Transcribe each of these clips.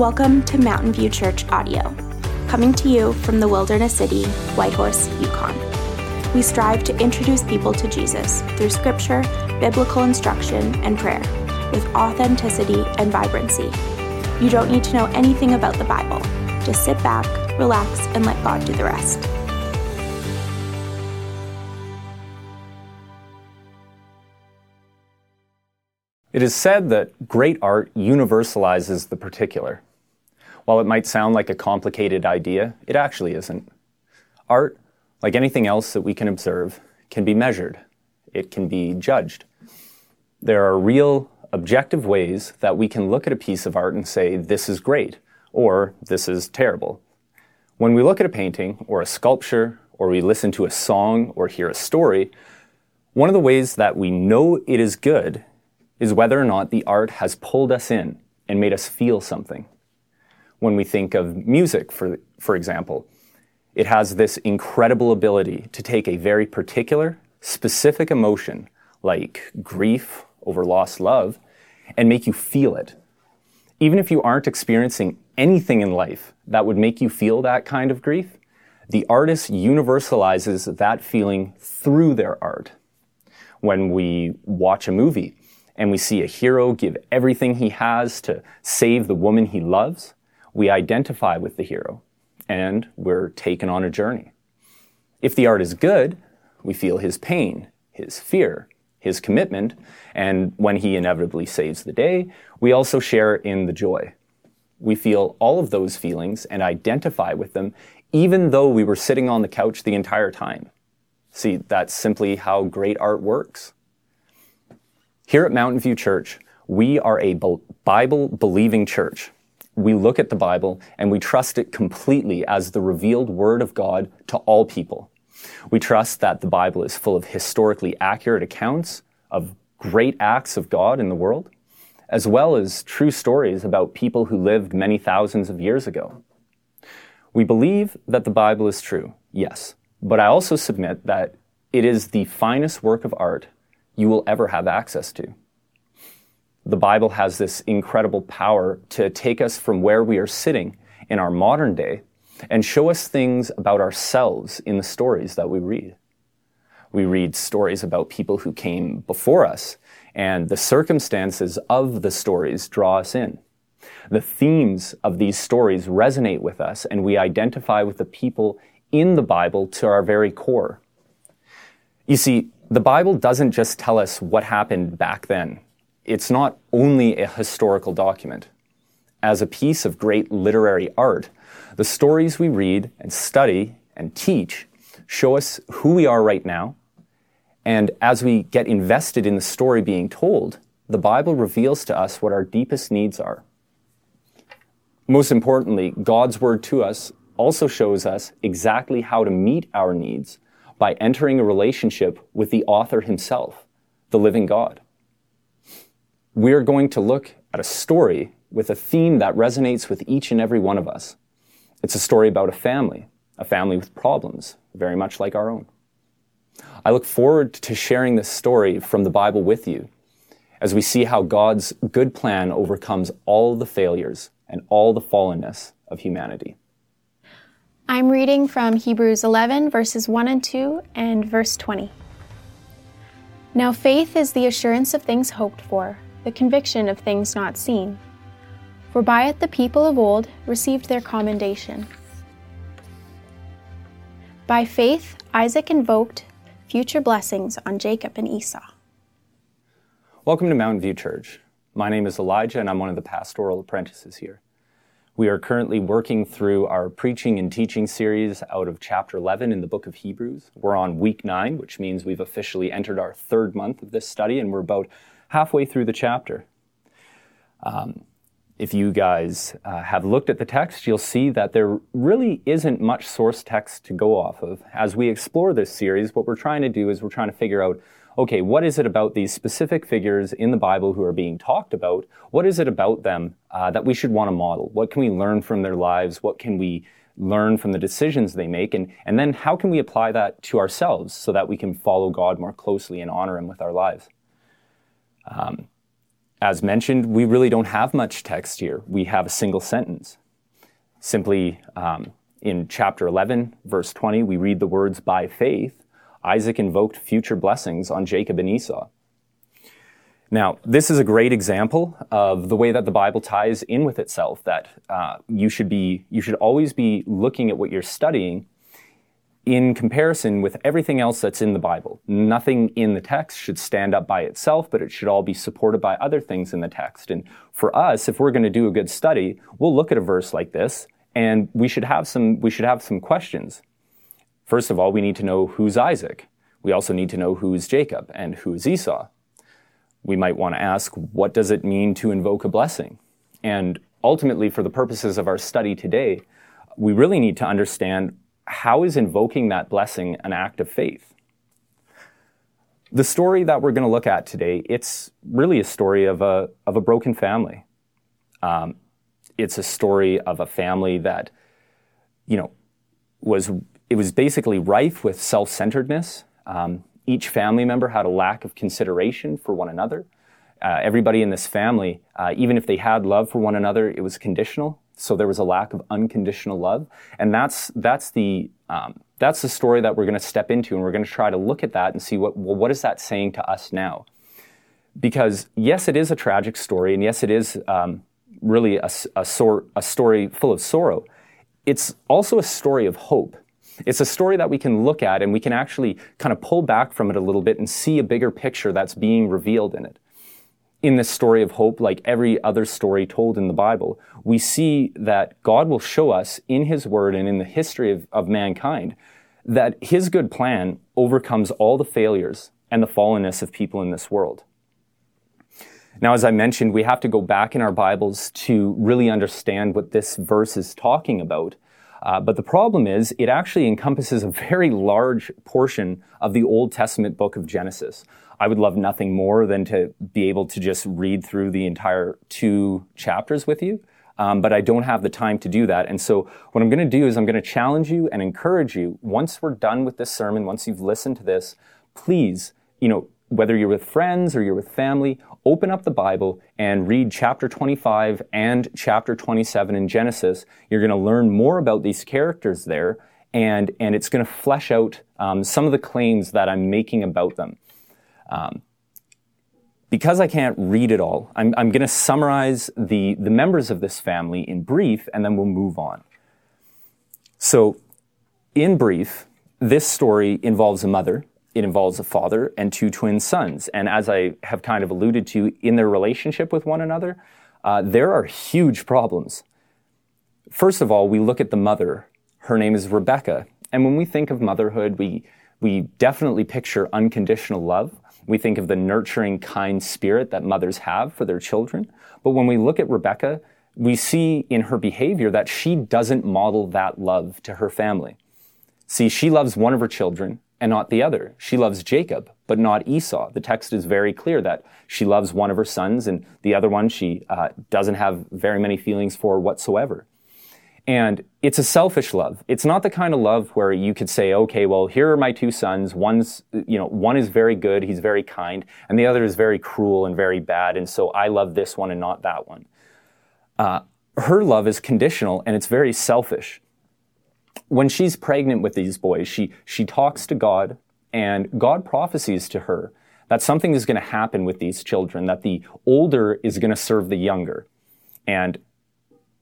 Welcome to Mountain View Church Audio, coming to you from the Wilderness City, Whitehorse, Yukon. We strive to introduce people to Jesus through scripture, biblical instruction, and prayer with authenticity and vibrancy. You don't need to know anything about the Bible. Just sit back, relax, and let God do the rest. It is said that great art universalizes the particular. While it might sound like a complicated idea, it actually isn't. Art, like anything else that we can observe, can be measured. It can be judged. There are real, objective ways that we can look at a piece of art and say, this is great, or this is terrible. When we look at a painting, or a sculpture, or we listen to a song, or hear a story, one of the ways that we know it is good is whether or not the art has pulled us in and made us feel something when we think of music, for, for example. It has this incredible ability to take a very particular, specific emotion, like grief over lost love, and make you feel it. Even if you aren't experiencing anything in life that would make you feel that kind of grief, the artist universalizes that feeling through their art. When we watch a movie and we see a hero give everything he has to save the woman he loves, we identify with the hero and we're taken on a journey. If the art is good, we feel his pain, his fear, his commitment, and when he inevitably saves the day, we also share in the joy. We feel all of those feelings and identify with them, even though we were sitting on the couch the entire time. See, that's simply how great art works. Here at Mountain View Church, we are a Bible believing church we look at the Bible and we trust it completely as the revealed Word of God to all people. We trust that the Bible is full of historically accurate accounts of great acts of God in the world, as well as true stories about people who lived many thousands of years ago. We believe that the Bible is true, yes, but I also submit that it is the finest work of art you will ever have access to the Bible has this incredible power to take us from where we are sitting in our modern day and show us things about ourselves in the stories that we read. We read stories about people who came before us, and the circumstances of the stories draw us in. The themes of these stories resonate with us, and we identify with the people in the Bible to our very core. You see, the Bible doesn't just tell us what happened back then it's not only a historical document. As a piece of great literary art, the stories we read and study and teach show us who we are right now. And as we get invested in the story being told, the Bible reveals to us what our deepest needs are. Most importantly, God's word to us also shows us exactly how to meet our needs by entering a relationship with the author himself, the living God we're going to look at a story with a theme that resonates with each and every one of us. It's a story about a family, a family with problems, very much like our own. I look forward to sharing this story from the Bible with you as we see how God's good plan overcomes all the failures and all the fallenness of humanity. I'm reading from Hebrews 11, verses 1 and 2, and verse 20. Now faith is the assurance of things hoped for the conviction of things not seen. For by it the people of old received their commendation. By faith, Isaac invoked future blessings on Jacob and Esau. Welcome to Mountain View Church. My name is Elijah, and I'm one of the pastoral apprentices here. We are currently working through our preaching and teaching series out of chapter 11 in the book of Hebrews. We're on week 9, which means we've officially entered our third month of this study, and we're about halfway through the chapter. Um, if you guys uh, have looked at the text, you'll see that there really isn't much source text to go off of. As we explore this series, what we're trying to do is we're trying to figure out okay, what is it about these specific figures in the Bible who are being talked about? What is it about them uh, that we should want to model? What can we learn from their lives? What can we learn from the decisions they make? And, and then how can we apply that to ourselves so that we can follow God more closely and honor Him with our lives? Um, as mentioned, we really don't have much text here. We have a single sentence. Simply um, in chapter 11, verse 20, we read the words, By faith, Isaac invoked future blessings on Jacob and Esau. Now, this is a great example of the way that the Bible ties in with itself. That uh, you should be, you should always be looking at what you're studying in comparison with everything else that's in the Bible. Nothing in the text should stand up by itself, but it should all be supported by other things in the text. And for us, if we're going to do a good study, we'll look at a verse like this, and we should have some, we should have some questions. First of all, we need to know who's Isaac. We also need to know who's Jacob and who's Esau we might want to ask, what does it mean to invoke a blessing? And ultimately, for the purposes of our study today, we really need to understand how is invoking that blessing an act of faith? The story that we're going to look at today, it's really a story of a, of a broken family. Um, it's a story of a family that, you know, was, it was basically rife with self-centeredness. Um, each family member had a lack of consideration for one another. Uh, everybody in this family, uh, even if they had love for one another, it was conditional. So there was a lack of unconditional love, and that's that's the um, that's the story that we're going to step into, and we're going to try to look at that and see what well, what is that saying to us now? Because yes, it is a tragic story, and yes, it is um, really a, a, sor- a story full of sorrow. It's also a story of hope it's a story that we can look at and we can actually kind of pull back from it a little bit and see a bigger picture that's being revealed in it. In this story of hope, like every other story told in the Bible, we see that God will show us in His Word and in the history of, of mankind that His good plan overcomes all the failures and the fallenness of people in this world. Now, as I mentioned, we have to go back in our Bibles to really understand what this verse is talking about uh, but the problem is, it actually encompasses a very large portion of the Old Testament book of Genesis. I would love nothing more than to be able to just read through the entire two chapters with you. Um, but I don't have the time to do that. And so what I'm going to do is I'm going to challenge you and encourage you. Once we're done with this sermon, once you've listened to this, please, you know, whether you're with friends or you're with family, open up the Bible and read chapter 25 and chapter 27 in Genesis. You're going to learn more about these characters there, and, and it's going to flesh out um, some of the claims that I'm making about them. Um, because I can't read it all, I'm, I'm going to summarize the, the members of this family in brief, and then we'll move on. So, in brief, this story involves a mother it involves a father and two twin sons. And as I have kind of alluded to in their relationship with one another, uh, there are huge problems. First of all, we look at the mother. Her name is Rebecca. And when we think of motherhood, we, we definitely picture unconditional love. We think of the nurturing, kind spirit that mothers have for their children. But when we look at Rebecca, we see in her behavior that she doesn't model that love to her family. See, she loves one of her children, and not the other. She loves Jacob, but not Esau. The text is very clear that she loves one of her sons, and the other one she uh, doesn't have very many feelings for whatsoever. And it's a selfish love. It's not the kind of love where you could say, okay, well, here are my two sons. One's, you know, one is very good, he's very kind, and the other is very cruel and very bad, and so I love this one and not that one. Uh, her love is conditional and it's very selfish when she's pregnant with these boys, she, she talks to God and God prophesies to her that something is going to happen with these children, that the older is going to serve the younger. And,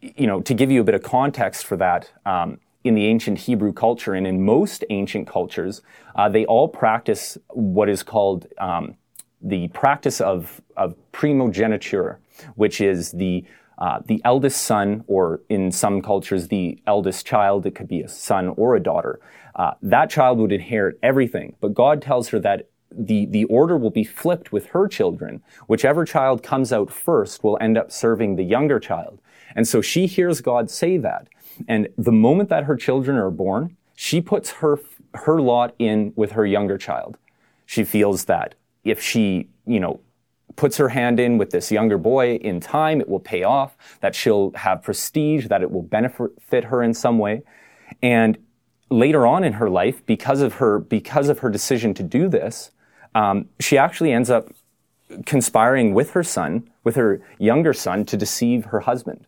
you know, to give you a bit of context for that, um, in the ancient Hebrew culture and in most ancient cultures, uh, they all practice what is called um, the practice of, of primogeniture, which is the uh, the eldest son, or in some cultures, the eldest child, it could be a son or a daughter, uh, that child would inherit everything. But God tells her that the, the order will be flipped with her children. Whichever child comes out first will end up serving the younger child. And so she hears God say that. And the moment that her children are born, she puts her, her lot in with her younger child. She feels that if she, you know, puts her hand in with this younger boy in time, it will pay off, that she'll have prestige, that it will benefit her in some way. And later on in her life, because of her, because of her decision to do this, um, she actually ends up conspiring with her son, with her younger son, to deceive her husband.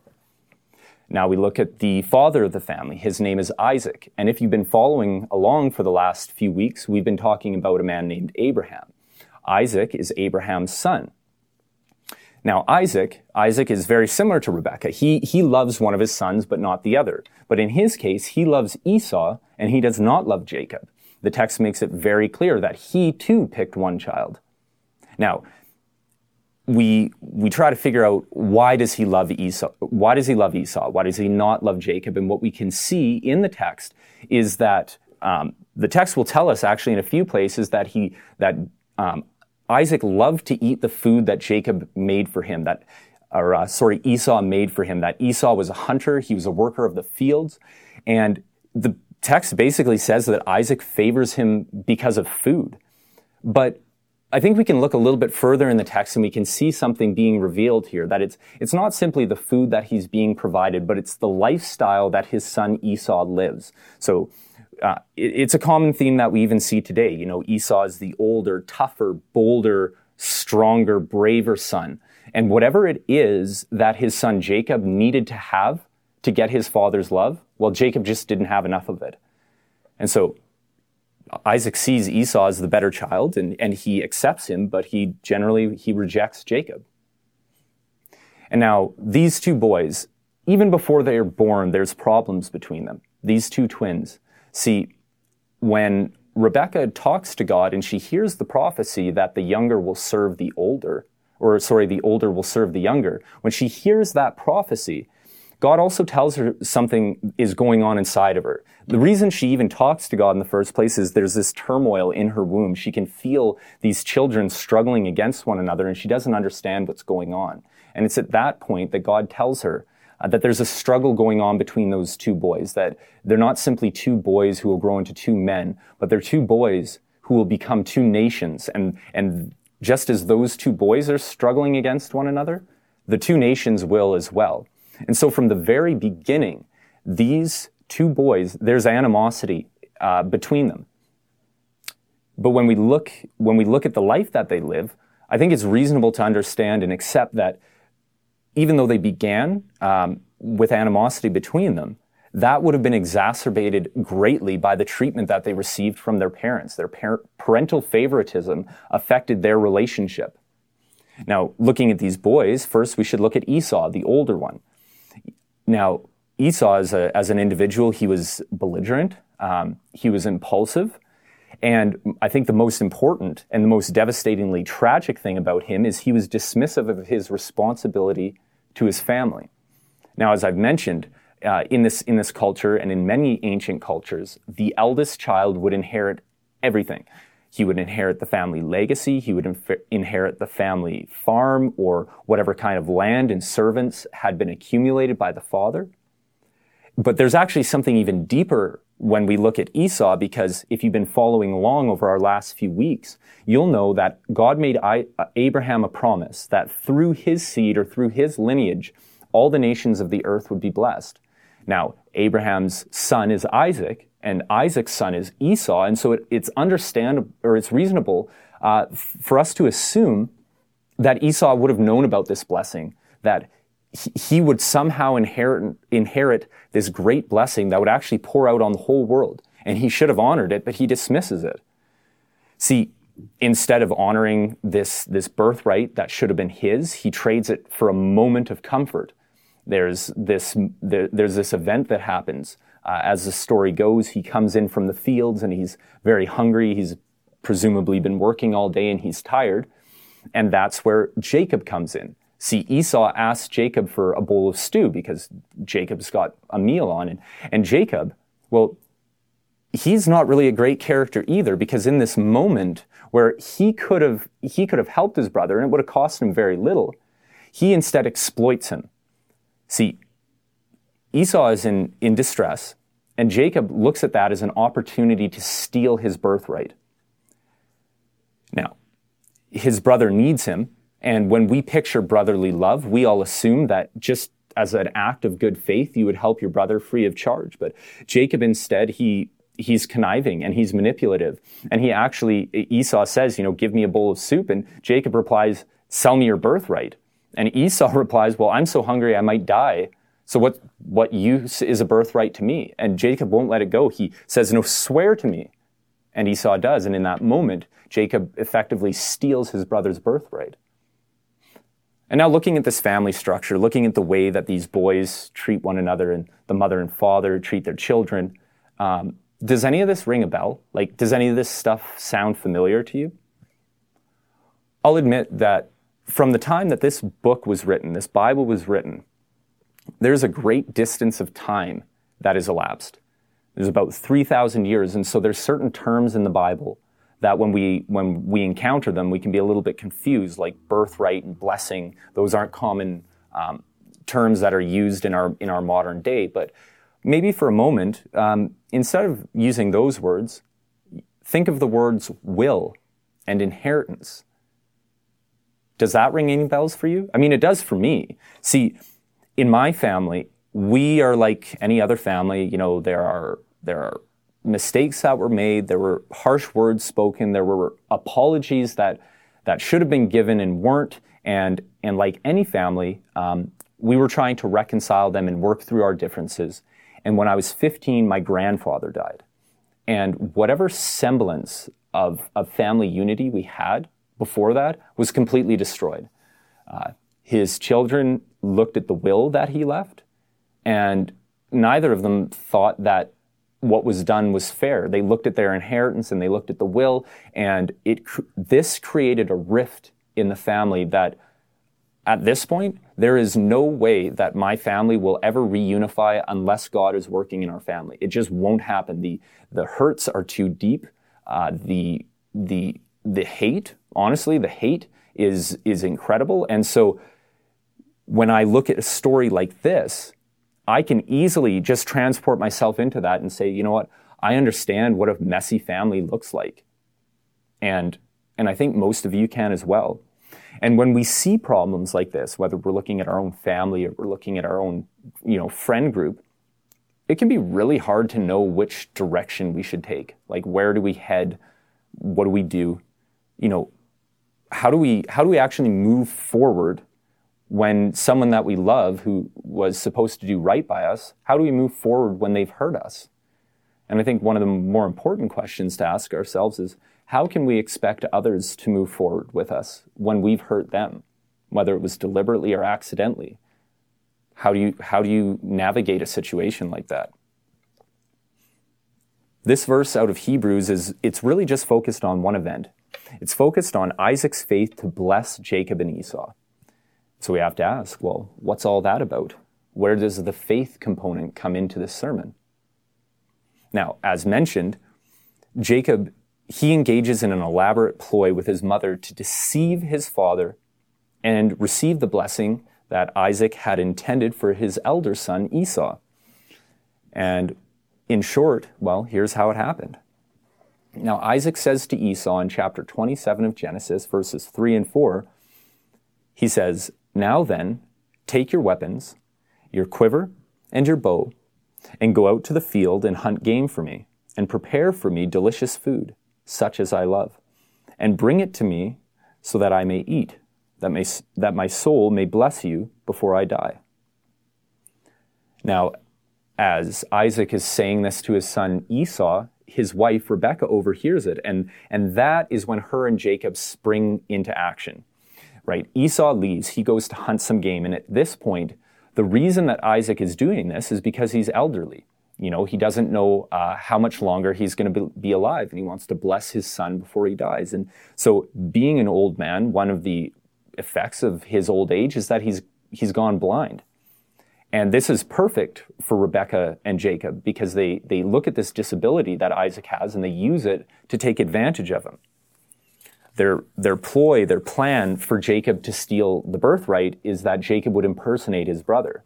Now we look at the father of the family. His name is Isaac. And if you've been following along for the last few weeks, we've been talking about a man named Abraham. Isaac is Abraham's son. Now, Isaac, Isaac is very similar to Rebekah. He, he loves one of his sons, but not the other. But in his case, he loves Esau, and he does not love Jacob. The text makes it very clear that he too picked one child. Now, we, we try to figure out why does he love Esau? Why does he love Esau? Why does he not love Jacob? And what we can see in the text is that um, the text will tell us actually in a few places that he that um, Isaac loved to eat the food that Jacob made for him, that, or uh, sorry, Esau made for him. That Esau was a hunter, he was a worker of the fields, and the text basically says that Isaac favors him because of food. But I think we can look a little bit further in the text and we can see something being revealed here that it's, it's not simply the food that he's being provided, but it's the lifestyle that his son Esau lives. So uh, it, it's a common theme that we even see today. You know, Esau is the older, tougher, bolder, stronger, braver son. And whatever it is that his son Jacob needed to have to get his father's love, well, Jacob just didn't have enough of it. And so Isaac sees Esau as the better child and, and he accepts him, but he generally he rejects Jacob. And now these two boys, even before they are born, there's problems between them. These two twins. See, when Rebecca talks to God and she hears the prophecy that the younger will serve the older, or sorry, the older will serve the younger, when she hears that prophecy, God also tells her something is going on inside of her. The reason she even talks to God in the first place is there's this turmoil in her womb. She can feel these children struggling against one another and she doesn't understand what's going on. And it's at that point that God tells her uh, that there's a struggle going on between those two boys, that they're not simply two boys who will grow into two men, but they're two boys who will become two nations. And, and just as those two boys are struggling against one another, the two nations will as well. And so from the very beginning, these two boys, there's animosity uh, between them. But when we look, when we look at the life that they live, I think it's reasonable to understand and accept that even though they began um, with animosity between them, that would have been exacerbated greatly by the treatment that they received from their parents. Their par- parental favoritism affected their relationship. Now, looking at these boys, first we should look at Esau, the older one. Now, Esau, as, a, as an individual, he was belligerent, um, he was impulsive, and I think the most important and the most devastatingly tragic thing about him is he was dismissive of his responsibility to his family. Now, as I've mentioned, uh, in this in this culture and in many ancient cultures, the eldest child would inherit everything. He would inherit the family legacy. He would inherit the family farm or whatever kind of land and servants had been accumulated by the father. But there's actually something even deeper when we look at Esau, because if you've been following along over our last few weeks, you'll know that God made I, uh, Abraham a promise that through his seed or through his lineage, all the nations of the earth would be blessed. Now, Abraham's son is Isaac, and Isaac's son is Esau, and so it, it's understandable or it's reasonable uh, f- for us to assume that Esau would have known about this blessing, that he would somehow inherit, inherit this great blessing that would actually pour out on the whole world. And he should have honored it, but he dismisses it. See, instead of honoring this, this birthright that should have been his, he trades it for a moment of comfort. There's this, there, there's this event that happens. Uh, as the story goes, he comes in from the fields and he's very hungry. He's presumably been working all day and he's tired. And that's where Jacob comes in. See, Esau asks Jacob for a bowl of stew because Jacob's got a meal on. And, and Jacob, well, he's not really a great character either because in this moment where he could have, he could have helped his brother and it would have cost him very little, he instead exploits him. See, Esau is in, in distress and Jacob looks at that as an opportunity to steal his birthright. Now, his brother needs him and when we picture brotherly love, we all assume that just as an act of good faith, you would help your brother free of charge. But Jacob instead, he he's conniving and he's manipulative. And he actually, Esau says, you know, give me a bowl of soup. And Jacob replies, sell me your birthright. And Esau replies, well, I'm so hungry I might die. So what, what use is a birthright to me? And Jacob won't let it go. He says, no, swear to me. And Esau does. And in that moment, Jacob effectively steals his brother's birthright. And now looking at this family structure, looking at the way that these boys treat one another and the mother and father treat their children, um, does any of this ring a bell? Like, does any of this stuff sound familiar to you? I'll admit that from the time that this book was written, this Bible was written, there's a great distance of time that has elapsed. There's about 3,000 years, and so there's certain terms in the Bible that when we when we encounter them, we can be a little bit confused, like birthright and blessing. Those aren't common um, terms that are used in our in our modern day. But maybe for a moment, um, instead of using those words, think of the words will and inheritance. Does that ring any bells for you? I mean, it does for me. See, in my family, we are like any other family. You know, there are there are mistakes that were made, there were harsh words spoken, there were apologies that that should have been given and weren't. And and like any family, um, we were trying to reconcile them and work through our differences. And when I was 15, my grandfather died. And whatever semblance of, of family unity we had before that was completely destroyed. Uh, his children looked at the will that he left, and neither of them thought that what was done was fair. They looked at their inheritance and they looked at the will, and it this created a rift in the family that at this point there is no way that my family will ever reunify unless God is working in our family. It just won't happen. the The hurts are too deep. Uh, the the the hate, honestly, the hate is is incredible. And so when I look at a story like this, I can easily just transport myself into that and say, you know what, I understand what a messy family looks like. And, and I think most of you can as well. And when we see problems like this, whether we're looking at our own family or we're looking at our own, you know, friend group, it can be really hard to know which direction we should take. Like, where do we head? What do we do? You know, how do we, how do we actually move forward when someone that we love who was supposed to do right by us, how do we move forward when they've hurt us? And I think one of the more important questions to ask ourselves is how can we expect others to move forward with us when we've hurt them, whether it was deliberately or accidentally? How do you, how do you navigate a situation like that? This verse out of Hebrews is it's really just focused on one event. It's focused on Isaac's faith to bless Jacob and Esau. So we have to ask, well, what's all that about? Where does the faith component come into this sermon? Now, as mentioned, Jacob, he engages in an elaborate ploy with his mother to deceive his father and receive the blessing that Isaac had intended for his elder son Esau. And in short, well, here's how it happened. Now, Isaac says to Esau in chapter 27 of Genesis, verses 3 and 4, he says, now then, take your weapons, your quiver, and your bow, and go out to the field and hunt game for me, and prepare for me delicious food, such as I love, and bring it to me so that I may eat, that, may, that my soul may bless you before I die. Now, as Isaac is saying this to his son Esau, his wife Rebekah overhears it, and, and that is when her and Jacob spring into action right? Esau leaves, he goes to hunt some game. And at this point, the reason that Isaac is doing this is because he's elderly. You know, he doesn't know uh, how much longer he's going to be, be alive, and he wants to bless his son before he dies. And so, being an old man, one of the effects of his old age is that he's he's gone blind. And this is perfect for Rebecca and Jacob because they, they look at this disability that Isaac has and they use it to take advantage of him their, their ploy, their plan for Jacob to steal the birthright is that Jacob would impersonate his brother.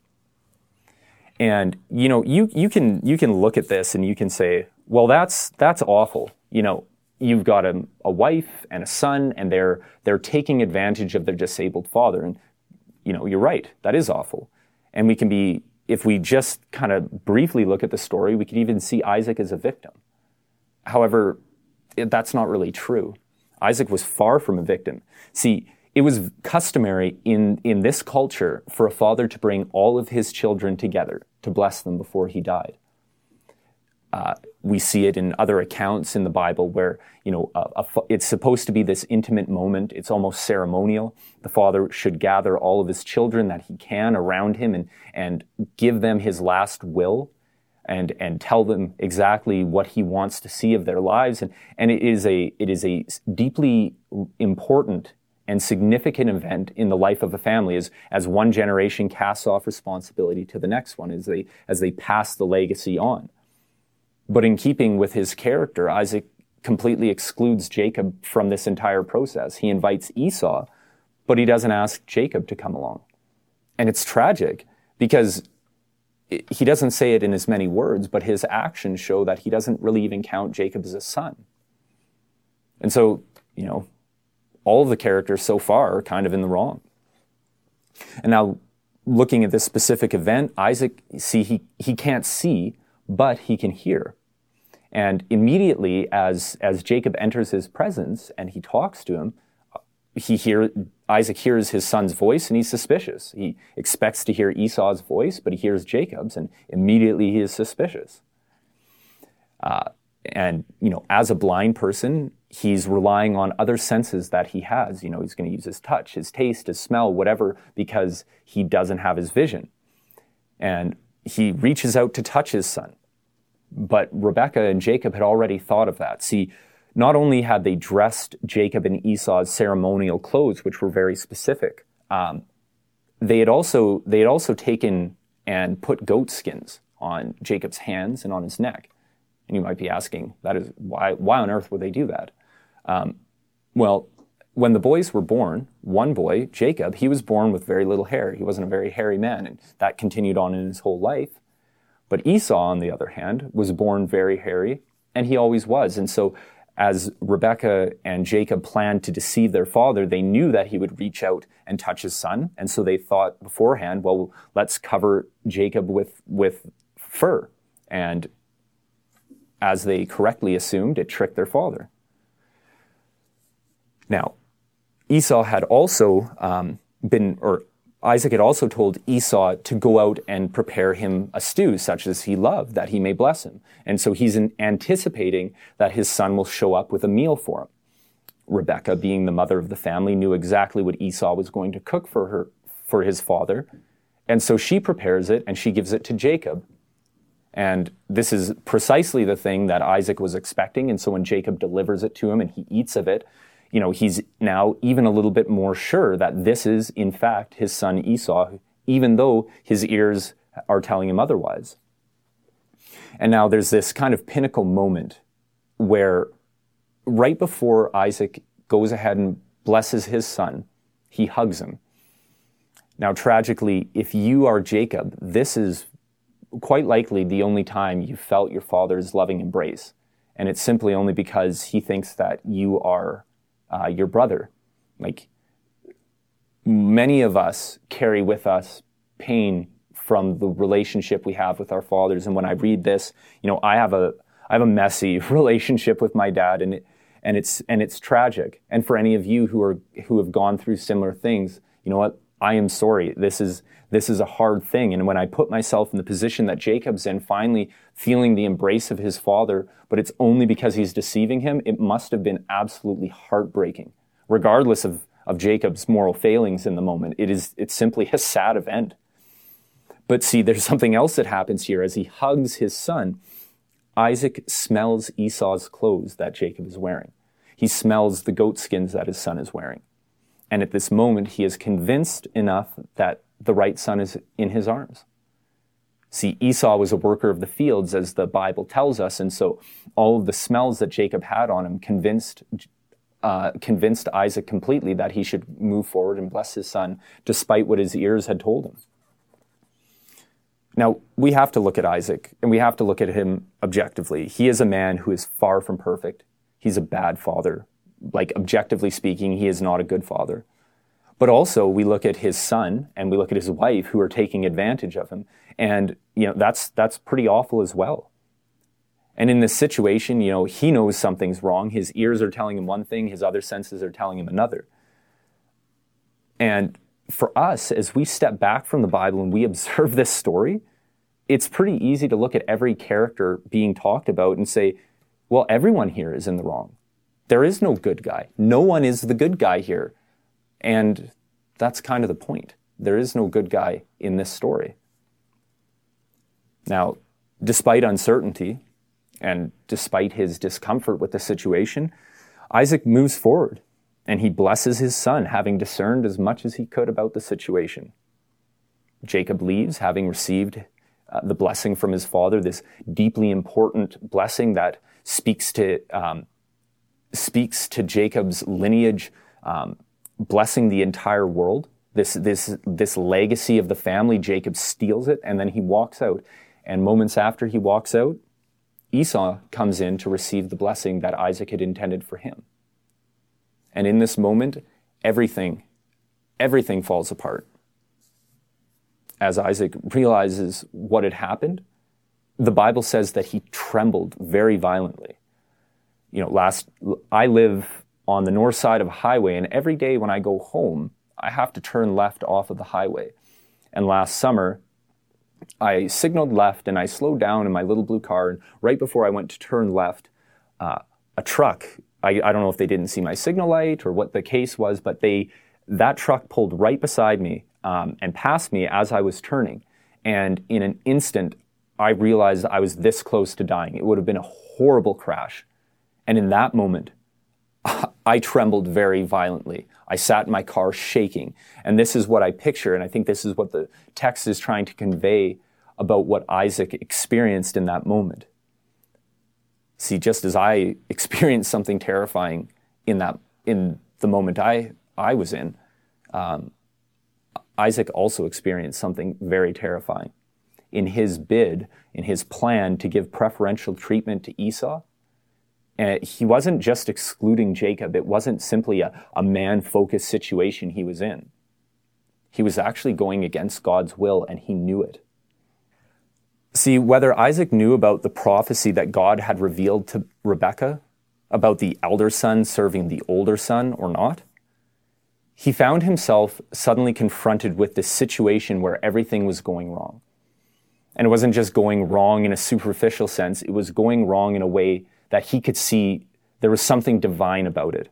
And, you know, you, you, can, you can look at this and you can say, well, that's, that's awful. You know, you've got a, a wife and a son and they're, they're taking advantage of their disabled father. And, you know, you're right. That is awful. And we can be, if we just kind of briefly look at the story, we could even see Isaac as a victim. However, that's not really true. Isaac was far from a victim. See, it was customary in, in this culture for a father to bring all of his children together to bless them before he died. Uh, we see it in other accounts in the Bible where, you know, a, a, it's supposed to be this intimate moment. It's almost ceremonial. The father should gather all of his children that he can around him and, and give them his last will and, and tell them exactly what he wants to see of their lives. And, and it is a, it is a deeply important and significant event in the life of a family as, as one generation casts off responsibility to the next one as they, as they pass the legacy on. But in keeping with his character, Isaac completely excludes Jacob from this entire process. He invites Esau, but he doesn't ask Jacob to come along. And it's tragic because he doesn't say it in as many words, but his actions show that he doesn't really even count Jacob as a son. And so, you know, all of the characters so far are kind of in the wrong. And now, looking at this specific event, Isaac, see, he, he can't see, but he can hear. And immediately, as, as Jacob enters his presence and he talks to him, he hear, Isaac hears his son's voice and he's suspicious. He expects to hear Esau's voice, but he hears Jacob's and immediately he is suspicious. Uh, and, you know, as a blind person, he's relying on other senses that he has. You know, he's going to use his touch, his taste, his smell, whatever, because he doesn't have his vision. And he reaches out to touch his son. But Rebekah and Jacob had already thought of that. See, not only had they dressed Jacob in Esau's ceremonial clothes, which were very specific, um, they had also they had also taken and put goat skins on Jacob's hands and on his neck. And you might be asking, that is why why on earth would they do that? Um, well, when the boys were born, one boy, Jacob, he was born with very little hair. He wasn't a very hairy man, and that continued on in his whole life. But Esau, on the other hand, was born very hairy, and he always was. And so, as Rebekah and Jacob planned to deceive their father, they knew that he would reach out and touch his son. And so they thought beforehand, well, let's cover Jacob with, with fur. And as they correctly assumed, it tricked their father. Now, Esau had also um, been, or Isaac had also told Esau to go out and prepare him a stew such as he loved, that he may bless him. And so he's anticipating that his son will show up with a meal for him. Rebecca, being the mother of the family, knew exactly what Esau was going to cook for her, for his father. And so she prepares it and she gives it to Jacob. And this is precisely the thing that Isaac was expecting. And so when Jacob delivers it to him and he eats of it, you know, he's now even a little bit more sure that this is, in fact, his son Esau, even though his ears are telling him otherwise. And now there's this kind of pinnacle moment where right before Isaac goes ahead and blesses his son, he hugs him. Now, tragically, if you are Jacob, this is quite likely the only time you felt your father's loving embrace. And it's simply only because he thinks that you are uh, your brother. Like many of us carry with us pain from the relationship we have with our fathers. And when I read this, you know, I have a I have a messy relationship with my dad, and it, and it's and it's tragic. And for any of you who are who have gone through similar things, you know what? I am sorry. This is this is a hard thing. And when I put myself in the position that Jacob's in, finally feeling the embrace of his father, but it's only because he's deceiving him, it must have been absolutely heartbreaking, regardless of, of Jacob's moral failings in the moment. It is it's simply a sad event. But see, there's something else that happens here. As he hugs his son, Isaac smells Esau's clothes that Jacob is wearing. He smells the goat skins that his son is wearing. And at this moment, he is convinced enough that the right son is in his arms. See, Esau was a worker of the fields, as the Bible tells us, and so all of the smells that Jacob had on him convinced, uh, convinced Isaac completely that he should move forward and bless his son, despite what his ears had told him. Now, we have to look at Isaac, and we have to look at him objectively. He is a man who is far from perfect. He's a bad father. Like, objectively speaking, he is not a good father. But also, we look at his son and we look at his wife who are taking advantage of him. And, you know, that's, that's pretty awful as well. And in this situation, you know, he knows something's wrong. His ears are telling him one thing, his other senses are telling him another. And for us, as we step back from the Bible and we observe this story, it's pretty easy to look at every character being talked about and say, well, everyone here is in the wrong. There is no good guy. No one is the good guy here. And that's kind of the point. There is no good guy in this story. Now, despite uncertainty and despite his discomfort with the situation, Isaac moves forward and he blesses his son, having discerned as much as he could about the situation. Jacob leaves, having received uh, the blessing from his father, this deeply important blessing that speaks to um, speaks to Jacob's lineage, um, blessing the entire world. This this this legacy of the family. Jacob steals it, and then he walks out. And moments after he walks out, Esau comes in to receive the blessing that Isaac had intended for him. And in this moment, everything, everything falls apart. As Isaac realizes what had happened, the Bible says that he trembled very violently. You know, last, I live on the north side of a highway, and every day when I go home, I have to turn left off of the highway. And last summer, I signaled left and I slowed down in my little blue car. And right before I went to turn left, uh, a truck I, I don't know if they didn't see my signal light or what the case was, but they that truck pulled right beside me um, and passed me as I was turning. And in an instant, I realized I was this close to dying. It would have been a horrible crash. And in that moment, I trembled very violently. I sat in my car shaking. And this is what I picture, and I think this is what the text is trying to convey about what Isaac experienced in that moment. See, just as I experienced something terrifying in that in the moment I I was in, um, Isaac also experienced something very terrifying. In his bid, in his plan to give preferential treatment to Esau, and he wasn't just excluding Jacob. It wasn't simply a, a man focused situation he was in. He was actually going against God's will, and he knew it. See, whether Isaac knew about the prophecy that God had revealed to Rebekah about the elder son serving the older son or not, he found himself suddenly confronted with this situation where everything was going wrong. And it wasn't just going wrong in a superficial sense, it was going wrong in a way that he could see there was something divine about it.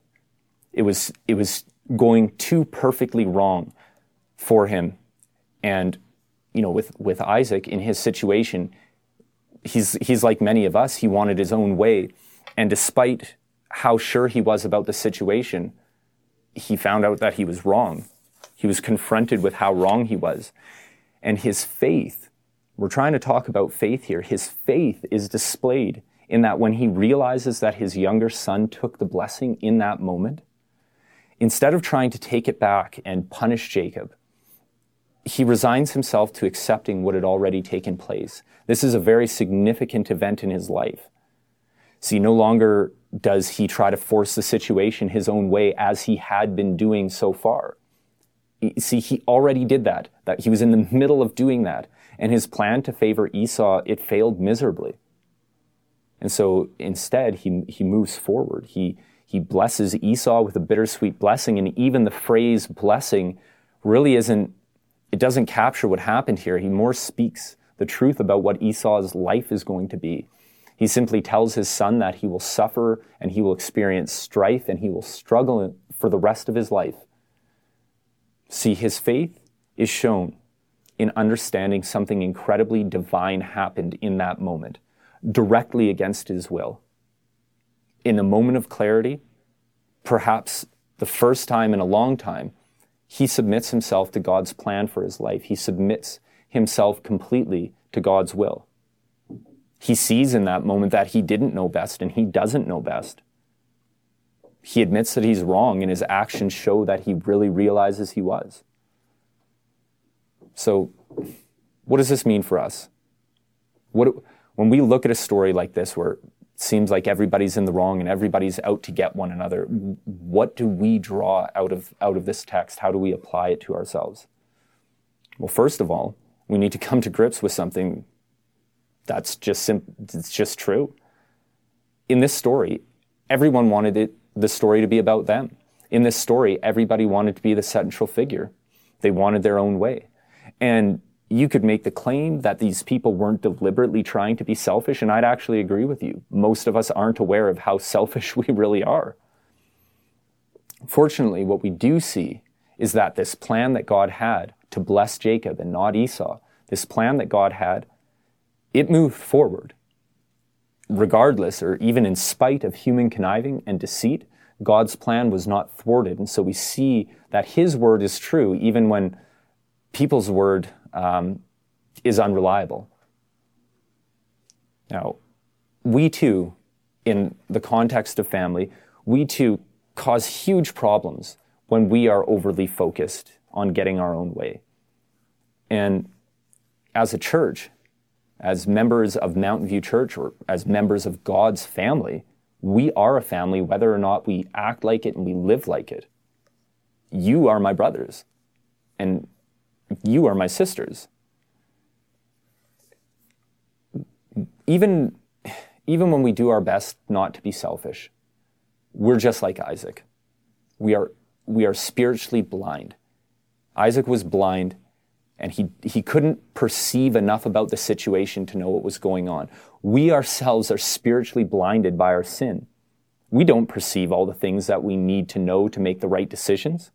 It was, it was going too perfectly wrong for him. And you know, with, with Isaac in his situation, he's, he's like many of us. He wanted his own way. And despite how sure he was about the situation, he found out that he was wrong. He was confronted with how wrong he was. And his faith, we're trying to talk about faith here, his faith is displayed in that when he realizes that his younger son took the blessing in that moment, instead of trying to take it back and punish Jacob, he resigns himself to accepting what had already taken place. This is a very significant event in his life. See, no longer does he try to force the situation his own way as he had been doing so far. See, he already did that, that he was in the middle of doing that. And his plan to favor Esau, it failed miserably. And so instead, he, he moves forward. He, he blesses Esau with a bittersweet blessing. And even the phrase blessing really isn't it doesn't capture what happened here. He more speaks the truth about what Esau's life is going to be. He simply tells his son that he will suffer and he will experience strife and he will struggle for the rest of his life. See, his faith is shown in understanding something incredibly divine happened in that moment, directly against his will. In a moment of clarity, perhaps the first time in a long time, he submits himself to God's plan for his life. He submits himself completely to God's will. He sees in that moment that he didn't know best and he doesn't know best. He admits that he's wrong and his actions show that he really realizes he was. So, what does this mean for us? What, when we look at a story like this where it seems like everybody's in the wrong and everybody's out to get one another. What do we draw out of, out of this text? How do we apply it to ourselves? Well, first of all, we need to come to grips with something that's just sim- it's just true. in this story, everyone wanted it, the story to be about them. In this story, everybody wanted to be the central figure. They wanted their own way. And you could make the claim that these people weren't deliberately trying to be selfish, and I'd actually agree with you. Most of us aren't aware of how selfish we really are. Fortunately, what we do see is that this plan that God had to bless Jacob and not Esau, this plan that God had, it moved forward. Regardless, or even in spite of human conniving and deceit, God's plan was not thwarted. And so we see that His word is true even when people's word um, is unreliable. Now, we too, in the context of family, we too cause huge problems when we are overly focused on getting our own way. And as a church, as members of Mountain View Church or as members of God's family, we are a family whether or not we act like it and we live like it. You are my brothers, and you are my sisters. Even, even when we do our best not to be selfish, we're just like Isaac. We are, we are spiritually blind. Isaac was blind and he, he couldn't perceive enough about the situation to know what was going on. We ourselves are spiritually blinded by our sin. We don't perceive all the things that we need to know to make the right decisions.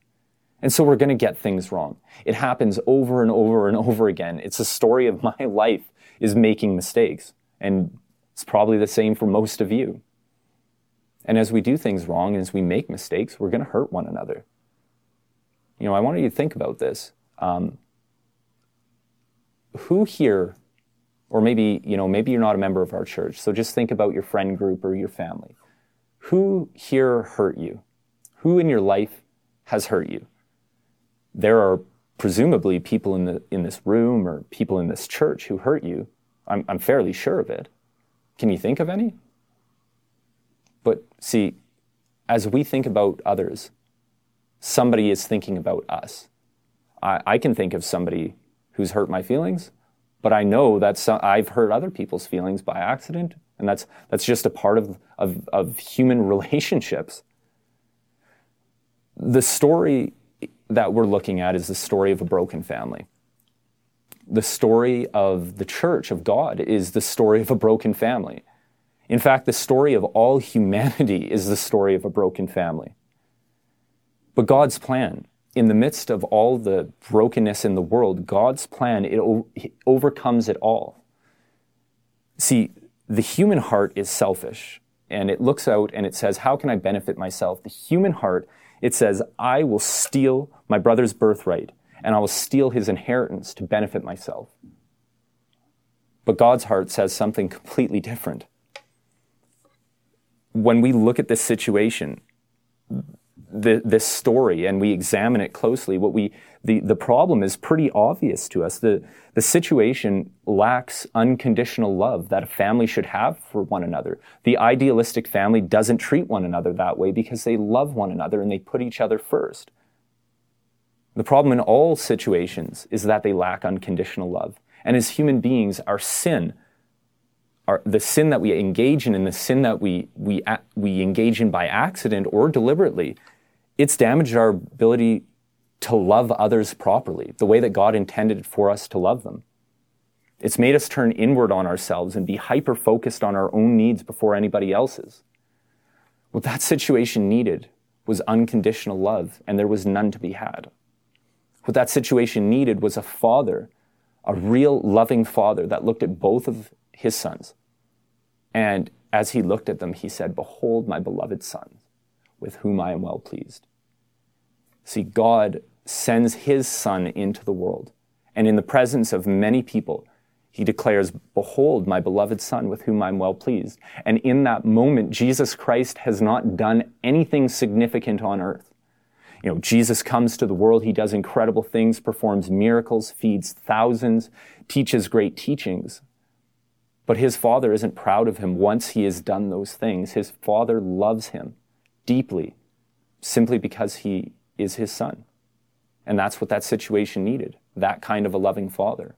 And so we're going to get things wrong. It happens over and over and over again. It's a story of my life is making mistakes. And it's probably the same for most of you. And as we do things wrong, and as we make mistakes, we're going to hurt one another. You know, I want you to think about this. Um, who here, or maybe, you know, maybe you're not a member of our church, so just think about your friend group or your family. Who here hurt you? Who in your life has hurt you? There are presumably people in, the, in this room or people in this church who hurt you. I'm, I'm fairly sure of it. Can you think of any? But see, as we think about others, somebody is thinking about us. I, I can think of somebody who's hurt my feelings, but I know that some, I've hurt other people's feelings by accident, and that's, that's just a part of, of, of human relationships. The story that we're looking at is the story of a broken family. The story of the church of God is the story of a broken family. In fact, the story of all humanity is the story of a broken family. But God's plan, in the midst of all the brokenness in the world, God's plan, it, overcomes it all. See, the human heart is selfish and it looks out and it says, How can I benefit myself? The human heart, it says, I will steal my brother's birthright and I will steal his inheritance to benefit myself. But God's heart says something completely different when we look at this situation, the, this story, and we examine it closely, what we the, the problem is pretty obvious to us. The, the situation lacks unconditional love that a family should have for one another. The idealistic family doesn't treat one another that way because they love one another and they put each other first. The problem in all situations is that they lack unconditional love. And as human beings, our sin our, the sin that we engage in and the sin that we, we, we engage in by accident or deliberately, it's damaged our ability to love others properly, the way that God intended for us to love them. It's made us turn inward on ourselves and be hyper focused on our own needs before anybody else's. What that situation needed was unconditional love, and there was none to be had. What that situation needed was a father, a real loving father that looked at both of his sons. And as he looked at them, he said, Behold my beloved son, with whom I am well pleased. See, God sends his son into the world, and in the presence of many people, he declares, Behold, my beloved Son, with whom I'm well pleased. And in that moment, Jesus Christ has not done anything significant on earth. You know, Jesus comes to the world, he does incredible things, performs miracles, feeds thousands, teaches great teachings. But his father isn't proud of him once he has done those things. His father loves him deeply simply because he is his son. And that's what that situation needed that kind of a loving father.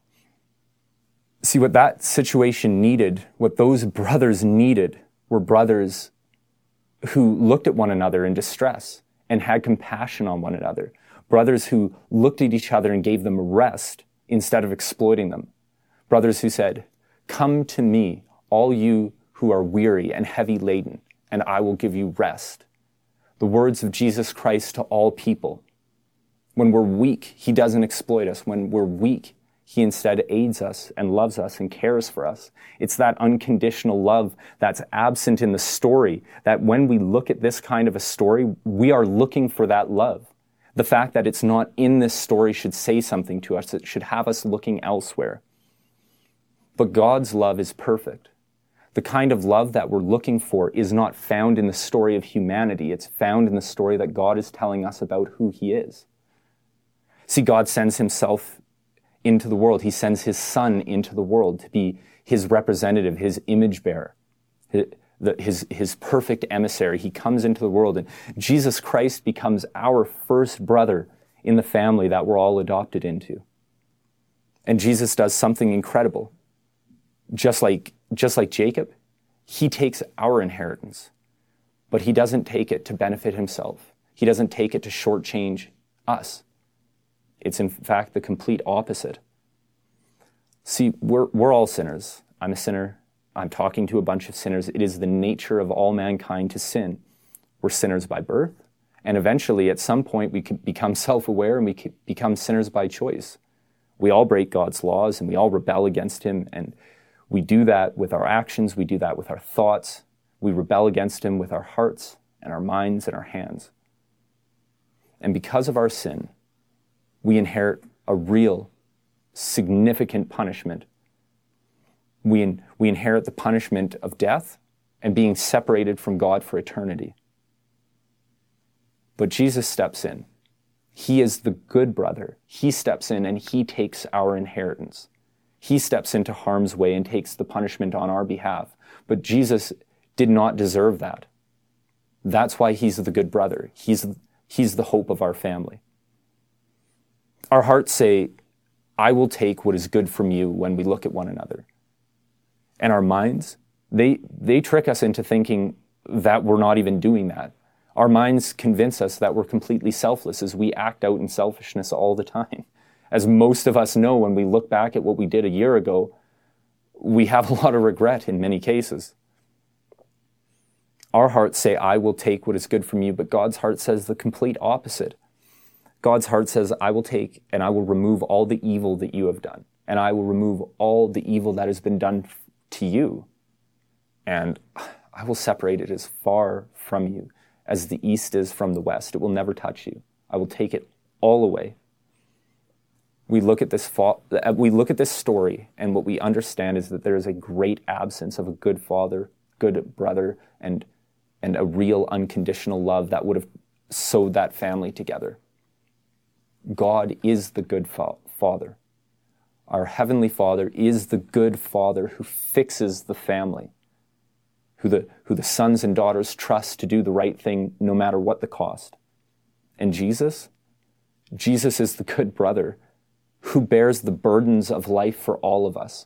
See, what that situation needed, what those brothers needed, were brothers who looked at one another in distress and had compassion on one another. Brothers who looked at each other and gave them rest instead of exploiting them. Brothers who said, Come to me, all you who are weary and heavy laden, and I will give you rest. The words of Jesus Christ to all people. When we're weak, He doesn't exploit us. When we're weak, He instead aids us and loves us and cares for us. It's that unconditional love that's absent in the story that when we look at this kind of a story, we are looking for that love. The fact that it's not in this story should say something to us. It should have us looking elsewhere. But God's love is perfect. The kind of love that we're looking for is not found in the story of humanity. It's found in the story that God is telling us about who He is. See, God sends Himself into the world. He sends His Son into the world to be His representative, His image bearer, His, his perfect emissary. He comes into the world, and Jesus Christ becomes our first brother in the family that we're all adopted into. And Jesus does something incredible just like, just like Jacob, he takes our inheritance, but he doesn't take it to benefit himself. He doesn't take it to shortchange us. It's in fact the complete opposite. See, we're, we're all sinners. I'm a sinner. I'm talking to a bunch of sinners. It is the nature of all mankind to sin. We're sinners by birth, and eventually, at some point, we become self aware and we become sinners by choice. We all break God's laws and we all rebel against Him, and we do that with our actions, we do that with our thoughts, we rebel against Him with our hearts and our minds and our hands. And because of our sin, we inherit a real, significant punishment. We, in, we inherit the punishment of death and being separated from God for eternity. But Jesus steps in. He is the good brother. He steps in and he takes our inheritance. He steps into harm's way and takes the punishment on our behalf. But Jesus did not deserve that. That's why he's the good brother. He's, he's the hope of our family. Our hearts say, I will take what is good from you when we look at one another. And our minds, they, they trick us into thinking that we're not even doing that. Our minds convince us that we're completely selfless as we act out in selfishness all the time as most of us know when we look back at what we did a year ago, we have a lot of regret in many cases. Our hearts say, I will take what is good from you, but God's heart says the complete opposite. God's heart says, I will take and I will remove all the evil that you have done, and I will remove all the evil that has been done to you, and I will separate it as far from you as the east is from the west. It will never touch you. I will take it all away we look at this fa- uh, we look at this story and what we understand is that there is a great absence of a good father, good brother, and and a real unconditional love that would have sewed that family together. God is the good fa- father. Our heavenly Father is the good father who fixes the family, who the, who the sons and daughters trust to do the right thing no matter what the cost. And Jesus? Jesus is the good brother who bears the burdens of life for all of us.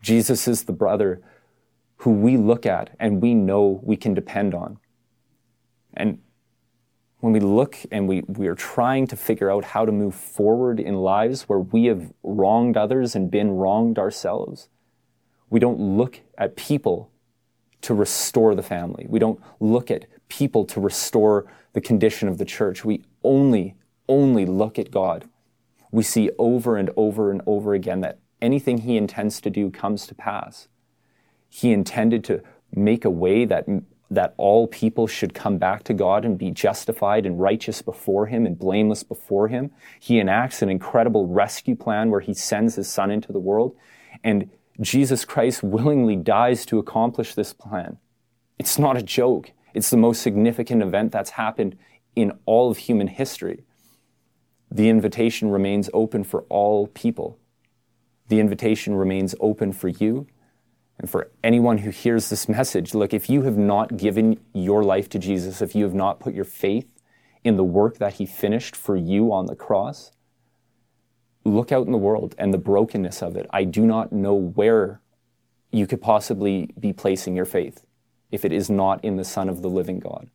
Jesus is the brother who we look at and we know we can depend on. And when we look and we, we are trying to figure out how to move forward in lives where we have wronged others and been wronged ourselves, we don't look at people to restore the family. We don't look at people to restore the condition of the church. We only, only look at God we see over and over and over again that anything he intends to do comes to pass. He intended to make a way that, that all people should come back to God and be justified and righteous before him and blameless before him. He enacts an incredible rescue plan where he sends his son into the world and Jesus Christ willingly dies to accomplish this plan. It's not a joke. It's the most significant event that's happened in all of human history the invitation remains open for all people. The invitation remains open for you and for anyone who hears this message. Look, if you have not given your life to Jesus, if you have not put your faith in the work that He finished for you on the cross, look out in the world and the brokenness of it. I do not know where you could possibly be placing your faith. if it is not in the Son of the living God.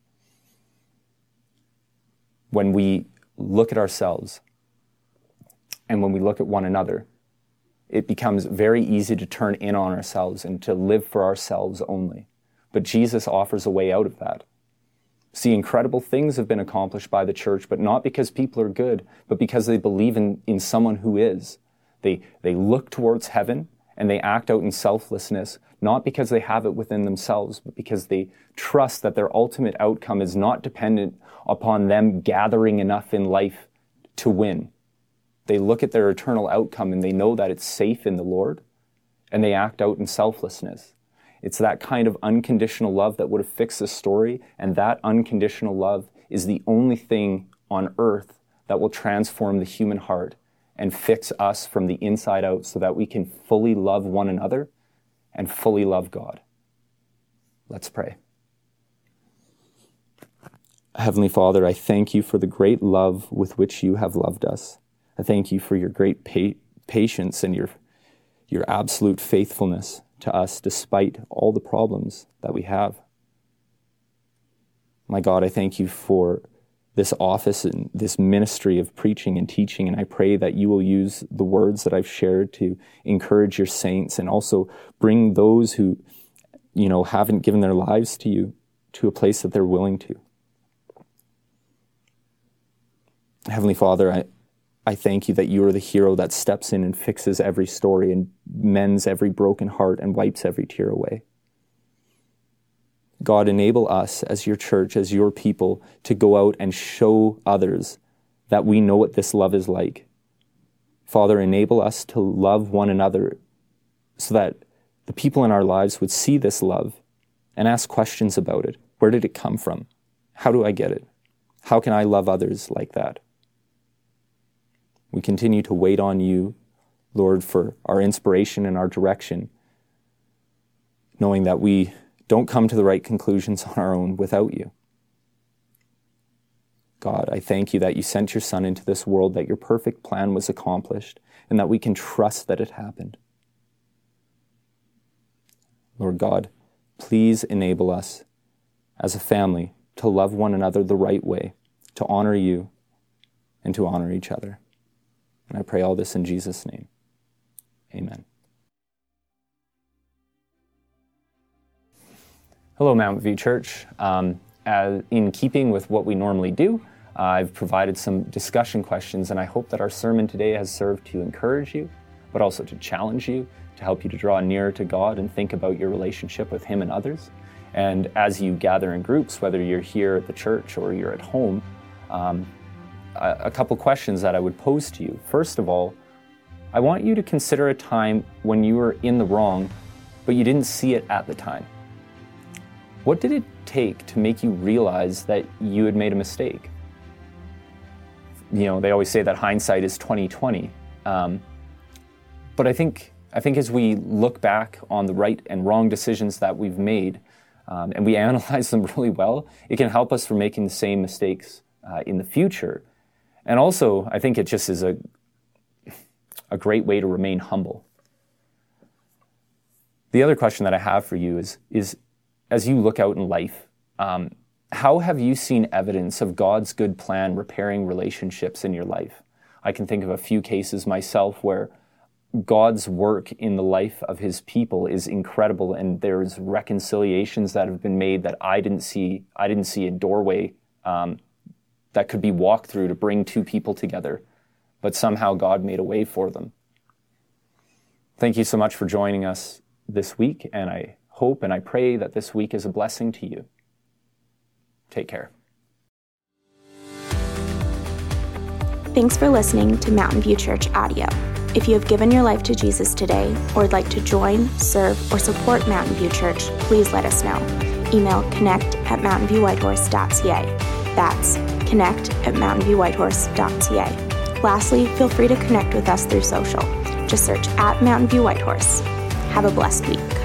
When we look at ourselves and when we look at one another, it becomes very easy to turn in on ourselves and to live for ourselves only. But Jesus offers a way out of that. See, incredible things have been accomplished by the church, but not because people are good, but because they believe in, in someone who is. They, they look towards heaven and they act out in selflessness, not because they have it within themselves, but because they trust that their ultimate outcome is not dependent upon them gathering enough in life to win. They look at their eternal outcome and they know that it's safe in the Lord, and they act out in selflessness. It's that kind of unconditional love that would have fixed the story, and that unconditional love is the only thing on earth that will transform the human heart and fix us from the inside out so that we can fully love one another and fully love God. Let's pray. Heavenly Father, I thank you for the great love with which you have loved us. I thank you for your great pa- patience and your, your absolute faithfulness to us despite all the problems that we have. My God, I thank you for this office and this ministry of preaching and teaching, and I pray that you will use the words that I've shared to encourage your saints and also bring those who, you know, haven't given their lives to you to a place that they're willing to. Heavenly Father, I, I thank you that you are the hero that steps in and fixes every story and mends every broken heart and wipes every tear away. God, enable us as your church, as your people, to go out and show others that we know what this love is like. Father, enable us to love one another so that the people in our lives would see this love and ask questions about it. Where did it come from? How do I get it? How can I love others like that? We continue to wait on you, Lord, for our inspiration and our direction, knowing that we don't come to the right conclusions on our own without you. God, I thank you that you sent your Son into this world, that your perfect plan was accomplished, and that we can trust that it happened. Lord God, please enable us as a family to love one another the right way, to honor you, and to honor each other. And I pray all this in Jesus' name. Amen. Hello, Mount View Church. Um, as, in keeping with what we normally do, uh, I've provided some discussion questions, and I hope that our sermon today has served to encourage you, but also to challenge you, to help you to draw nearer to God and think about your relationship with Him and others. And as you gather in groups, whether you're here at the church or you're at home, um, a, a couple questions that I would pose to you. First of all, I want you to consider a time when you were in the wrong, but you didn't see it at the time. What did it take to make you realize that you had made a mistake? You know, they always say that hindsight is 2020. Um, but I think I think as we look back on the right and wrong decisions that we've made, um, and we analyze them really well, it can help us from making the same mistakes uh, in the future. And also, I think it just is a, a great way to remain humble. The other question that I have for you is, is as you look out in life, um, how have you seen evidence of God's good plan repairing relationships in your life? I can think of a few cases myself where God's work in the life of his people is incredible and there's reconciliations that have been made that I didn't see I didn't see a doorway um, that could be walked through to bring two people together, but somehow God made a way for them. Thank you so much for joining us this week, and I hope and I pray that this week is a blessing to you. Take care. Thanks for listening to Mountain View Church audio. If you have given your life to Jesus today or would like to join, serve, or support Mountain View Church, please let us know. Email connect at mountainviewwhitehorse.ca. That's connect at mountainviewwhitehorse.ca. Lastly, feel free to connect with us through social. Just search at Mountain View Whitehorse. Have a blessed week.